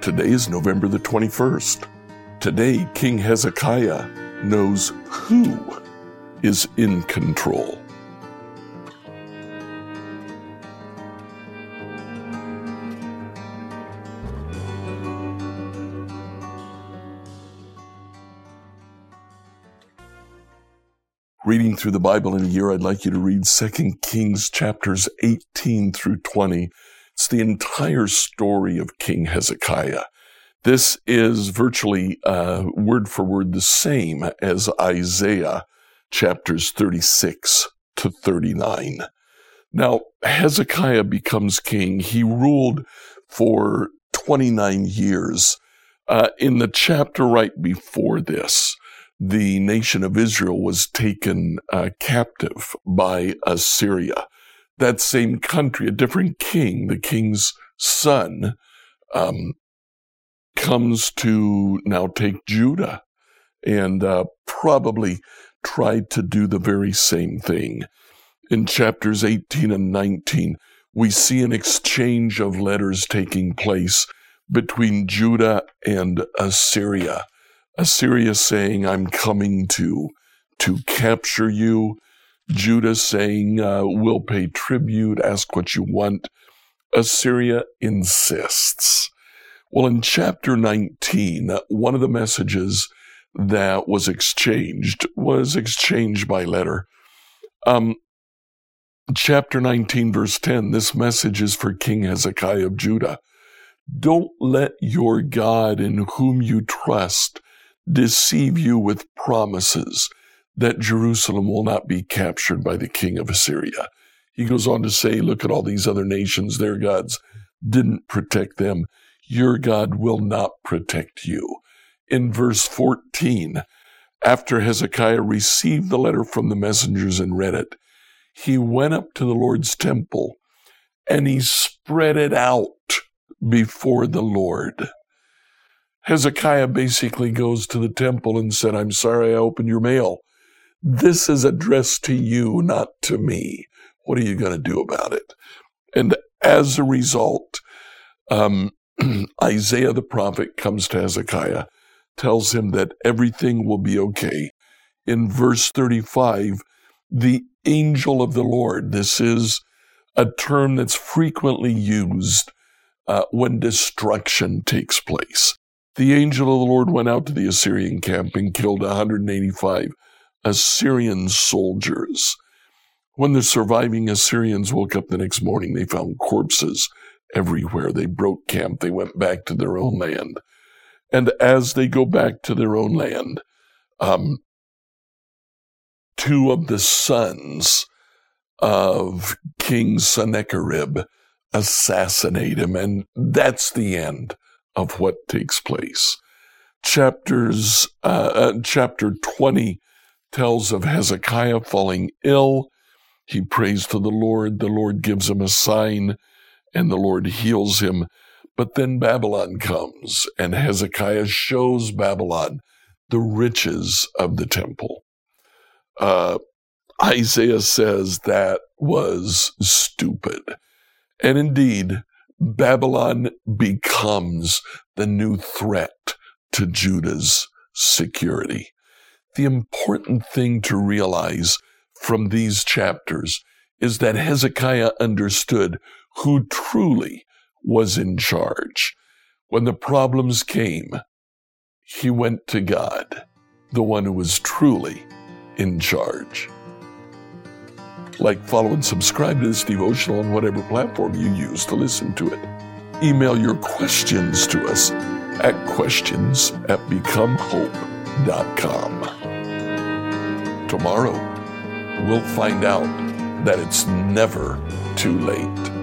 Today is November the 21st. Today, King Hezekiah knows who is in control. Reading through the Bible in a year, I'd like you to read 2 Kings chapters 18 through 20 it's the entire story of King Hezekiah. This is virtually uh, word for word the same as Isaiah chapters 36 to 39. Now, Hezekiah becomes king. He ruled for 29 years. Uh, in the chapter right before this, the nation of Israel was taken uh, captive by Assyria that same country, a different king, the king's son, um, comes to now take Judah and uh, probably tried to do the very same thing. In chapters 18 and 19, we see an exchange of letters taking place between Judah and Assyria. Assyria saying, I'm coming to, to capture you Judah saying, uh, We'll pay tribute, ask what you want. Assyria insists. Well, in chapter 19, one of the messages that was exchanged was exchanged by letter. Um, chapter 19, verse 10, this message is for King Hezekiah of Judah. Don't let your God in whom you trust deceive you with promises that Jerusalem will not be captured by the king of Assyria. He goes on to say, Look at all these other nations, their gods didn't protect them. Your God will not protect you. In verse 14, after Hezekiah received the letter from the messengers and read it, he went up to the Lord's temple and he spread it out before the Lord. Hezekiah basically goes to the temple and said, I'm sorry I opened your mail. This is addressed to you, not to me. What are you going to do about it? And as a result, um, Isaiah the prophet comes to Hezekiah, tells him that everything will be okay. In verse 35, the angel of the Lord, this is a term that's frequently used uh, when destruction takes place. The angel of the Lord went out to the Assyrian camp and killed 185 Assyrian soldiers. When the surviving Assyrians woke up the next morning, they found corpses everywhere. They broke camp. They went back to their own land. And as they go back to their own land, um, two of the sons of King Sennacherib assassinate him. And that's the end of what takes place. Chapters, uh, uh, chapter 20 tells of Hezekiah falling ill. He prays to the Lord. The Lord gives him a sign and the Lord heals him. But then Babylon comes and Hezekiah shows Babylon the riches of the temple. Uh, Isaiah says that was stupid. And indeed, Babylon becomes the new threat to Judah's security the important thing to realize from these chapters is that Hezekiah understood who truly was in charge. When the problems came, he went to God, the one who was truly in charge. Like, follow, and subscribe to this devotional on whatever platform you use to listen to it. Email your questions to us at questions at becomehope.com tomorrow, we'll find out that it's never too late.